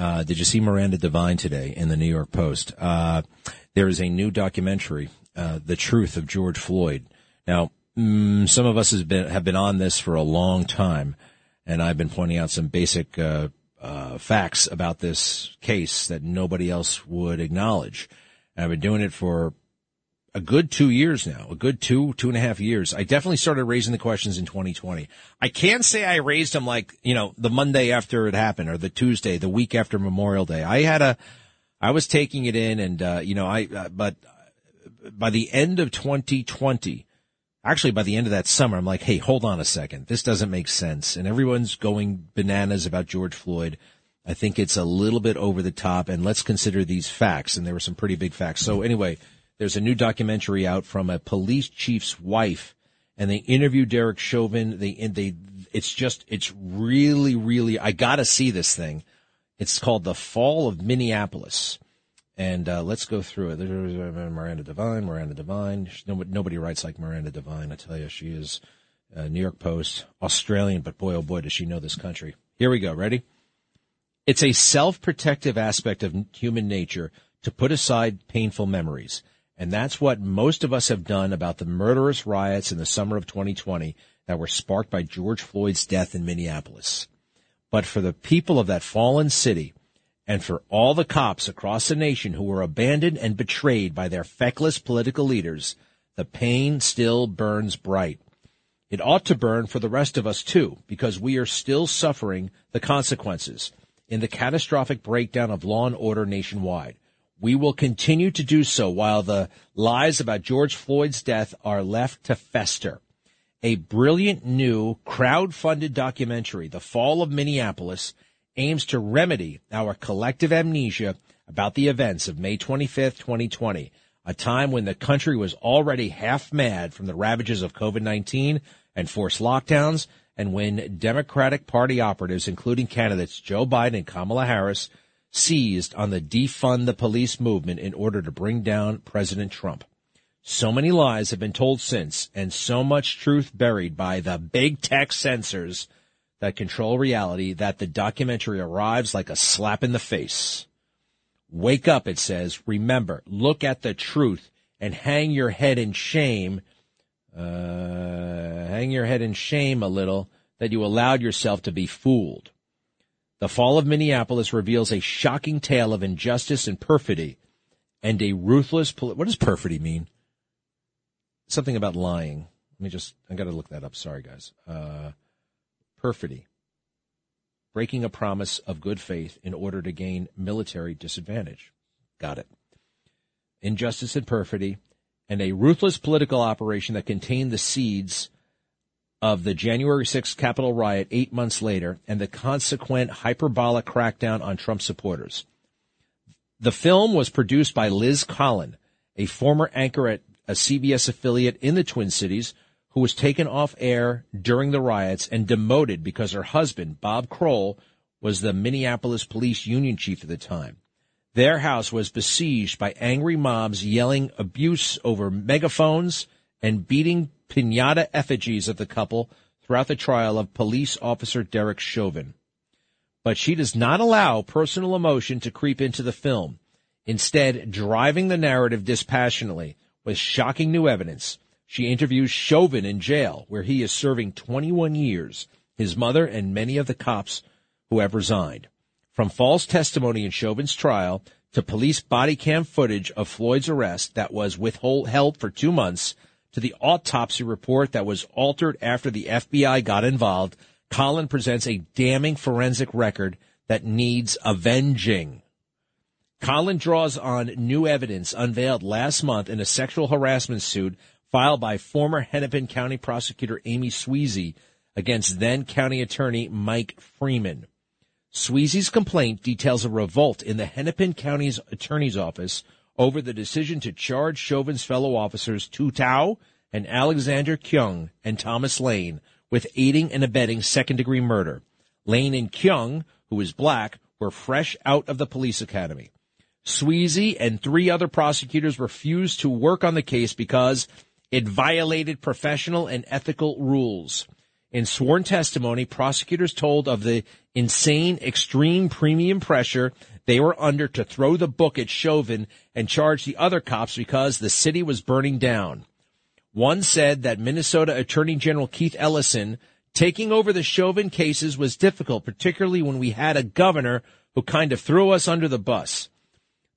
Uh, did you see Miranda Devine today in the New York Post? Uh, there is a new documentary, uh, "The Truth of George Floyd." Now, mm, some of us been have been on this for a long time, and I've been pointing out some basic uh, uh, facts about this case that nobody else would acknowledge. And I've been doing it for a good two years now, a good two, two and a half years. I definitely started raising the questions in 2020. I can't say I raised them like, you know, the Monday after it happened or the Tuesday, the week after Memorial Day. I had a, I was taking it in and, uh, you know, I, uh, but by the end of 2020, actually by the end of that summer, I'm like, hey, hold on a second. This doesn't make sense. And everyone's going bananas about George Floyd. I think it's a little bit over the top and let's consider these facts. And there were some pretty big facts. So anyway, there's a new documentary out from a police chief's wife, and they interview Derek Chauvin. They they it's just it's really really I gotta see this thing. It's called The Fall of Minneapolis. And uh, let's go through it. There's Miranda Devine, Miranda Devine. Nobody, writes like Miranda Devine. I tell you, she is uh, New York Post, Australian, but boy, oh boy, does she know this country. Here we go. Ready? It's a self protective aspect of human nature to put aside painful memories. And that's what most of us have done about the murderous riots in the summer of 2020 that were sparked by George Floyd's death in Minneapolis. But for the people of that fallen city and for all the cops across the nation who were abandoned and betrayed by their feckless political leaders, the pain still burns bright. It ought to burn for the rest of us too, because we are still suffering the consequences in the catastrophic breakdown of law and order nationwide. We will continue to do so while the lies about George Floyd's death are left to fester. A brilliant new crowd-funded documentary, The Fall of Minneapolis, aims to remedy our collective amnesia about the events of May 25th, 2020, a time when the country was already half mad from the ravages of COVID-19 and forced lockdowns, and when Democratic Party operatives, including candidates Joe Biden and Kamala Harris, seized on the defund the police movement in order to bring down President Trump. So many lies have been told since, and so much truth buried by the big tech censors that control reality that the documentary arrives like a slap in the face. Wake up, it says. Remember, look at the truth and hang your head in shame. Uh, hang your head in shame a little that you allowed yourself to be fooled. The fall of Minneapolis reveals a shocking tale of injustice and perfidy and a ruthless, poli- what does perfidy mean? Something about lying. Let me just, I got to look that up. Sorry, guys. Uh, perfidy. Breaking a promise of good faith in order to gain military disadvantage. Got it. Injustice and perfidy and a ruthless political operation that contained the seeds of the January 6th Capitol riot eight months later and the consequent hyperbolic crackdown on Trump supporters. The film was produced by Liz Collin, a former anchor at a CBS affiliate in the Twin Cities who was taken off air during the riots and demoted because her husband, Bob Kroll, was the Minneapolis police union chief at the time. Their house was besieged by angry mobs yelling abuse over megaphones and beating pinata effigies of the couple throughout the trial of police officer Derek Chauvin. But she does not allow personal emotion to creep into the film, instead driving the narrative dispassionately with shocking new evidence. She interviews Chauvin in jail, where he is serving 21 years, his mother and many of the cops who have resigned. From false testimony in Chauvin's trial to police body cam footage of Floyd's arrest that was withheld for two months to the autopsy report that was altered after the FBI got involved, Collin presents a damning forensic record that needs avenging. Collin draws on new evidence unveiled last month in a sexual harassment suit filed by former Hennepin County prosecutor Amy Sweasy against then county attorney Mike Freeman. Sweasy's complaint details a revolt in the Hennepin County's attorney's office over the decision to charge Chauvin's fellow officers Tou Thao and Alexander Kueng and Thomas Lane with aiding and abetting second degree murder. Lane and Kueng, who is black, were fresh out of the police academy. Sweasy and three other prosecutors refused to work on the case because it violated professional and ethical rules. In sworn testimony, prosecutors told of the insane, extreme premium pressure they were under to throw the book at Chauvin and charge the other cops because the city was burning down. One said that Minnesota Attorney General Keith Ellison taking over the Chauvin cases was difficult, particularly when we had a governor who kind of threw us under the bus.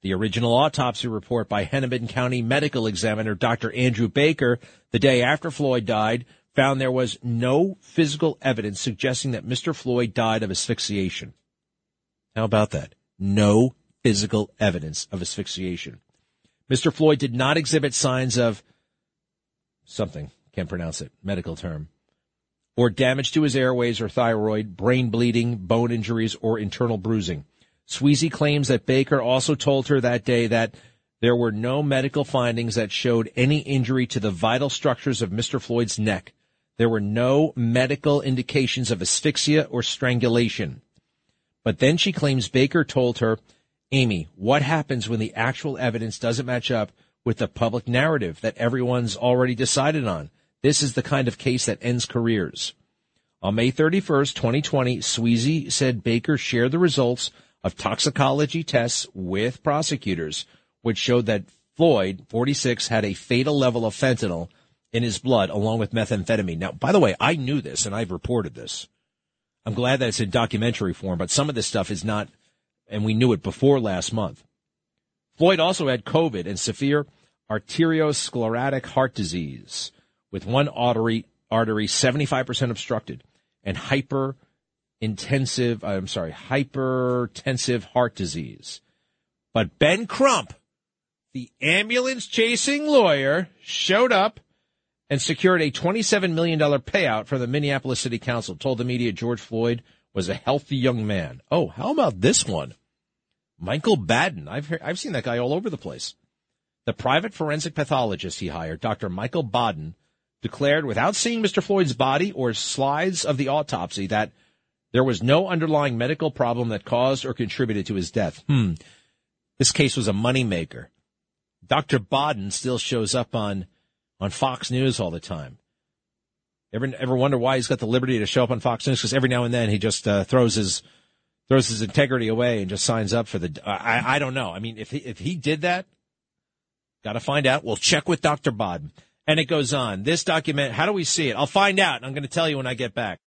The original autopsy report by Hennepin County medical examiner Dr. Andrew Baker the day after Floyd died found there was no physical evidence suggesting that Mr. Floyd died of asphyxiation. How about that? No physical evidence of asphyxiation. Mr. Floyd did not exhibit signs of something, can't pronounce it, medical term, or damage to his airways or thyroid, brain bleeding, bone injuries, or internal bruising. Sweasy claims that Baker also told her that day that there were no medical findings that showed any injury to the vital structures of Mr. Floyd's neck. There were no medical indications of asphyxia or strangulation. But then she claims Baker told her, Amy, what happens when the actual evidence doesn't match up with the public narrative that everyone's already decided on? This is the kind of case that ends careers. On May 31st, 2020, Sweasy said Baker shared the results of toxicology tests with prosecutors, which showed that Floyd, 46, had a fatal level of fentanyl in his blood along with methamphetamine. Now, by the way, I knew this and I've reported this. I'm glad that it's in documentary form, but some of this stuff is not, and we knew it before last month. Floyd also had COVID and severe arteriosclerotic heart disease with one artery, artery 75% obstructed and hyper intensive, uh, I'm sorry, hypertensive heart disease. But Ben Crump, the ambulance chasing lawyer, showed up and secured a $27 million payout from the Minneapolis City Council, told the media George Floyd was a healthy young man. Oh, how about this one? Michael Baden. I've, I've seen that guy all over the place. The private forensic pathologist he hired, Dr. Michael Baden, declared without seeing Mr. Floyd's body or slides of the autopsy that there was no underlying medical problem that caused or contributed to his death. Hmm. This case was a moneymaker. Dr. Baden still shows up on on Fox News all the time. Ever ever wonder why he's got the liberty to show up on Fox News? Because every now and then he just uh, throws his throws his integrity away and just signs up for the. I I don't know. I mean, if he if he did that, got to find out. We'll check with Doctor Baden. And it goes on. This document. How do we see it? I'll find out. I'm going to tell you when I get back.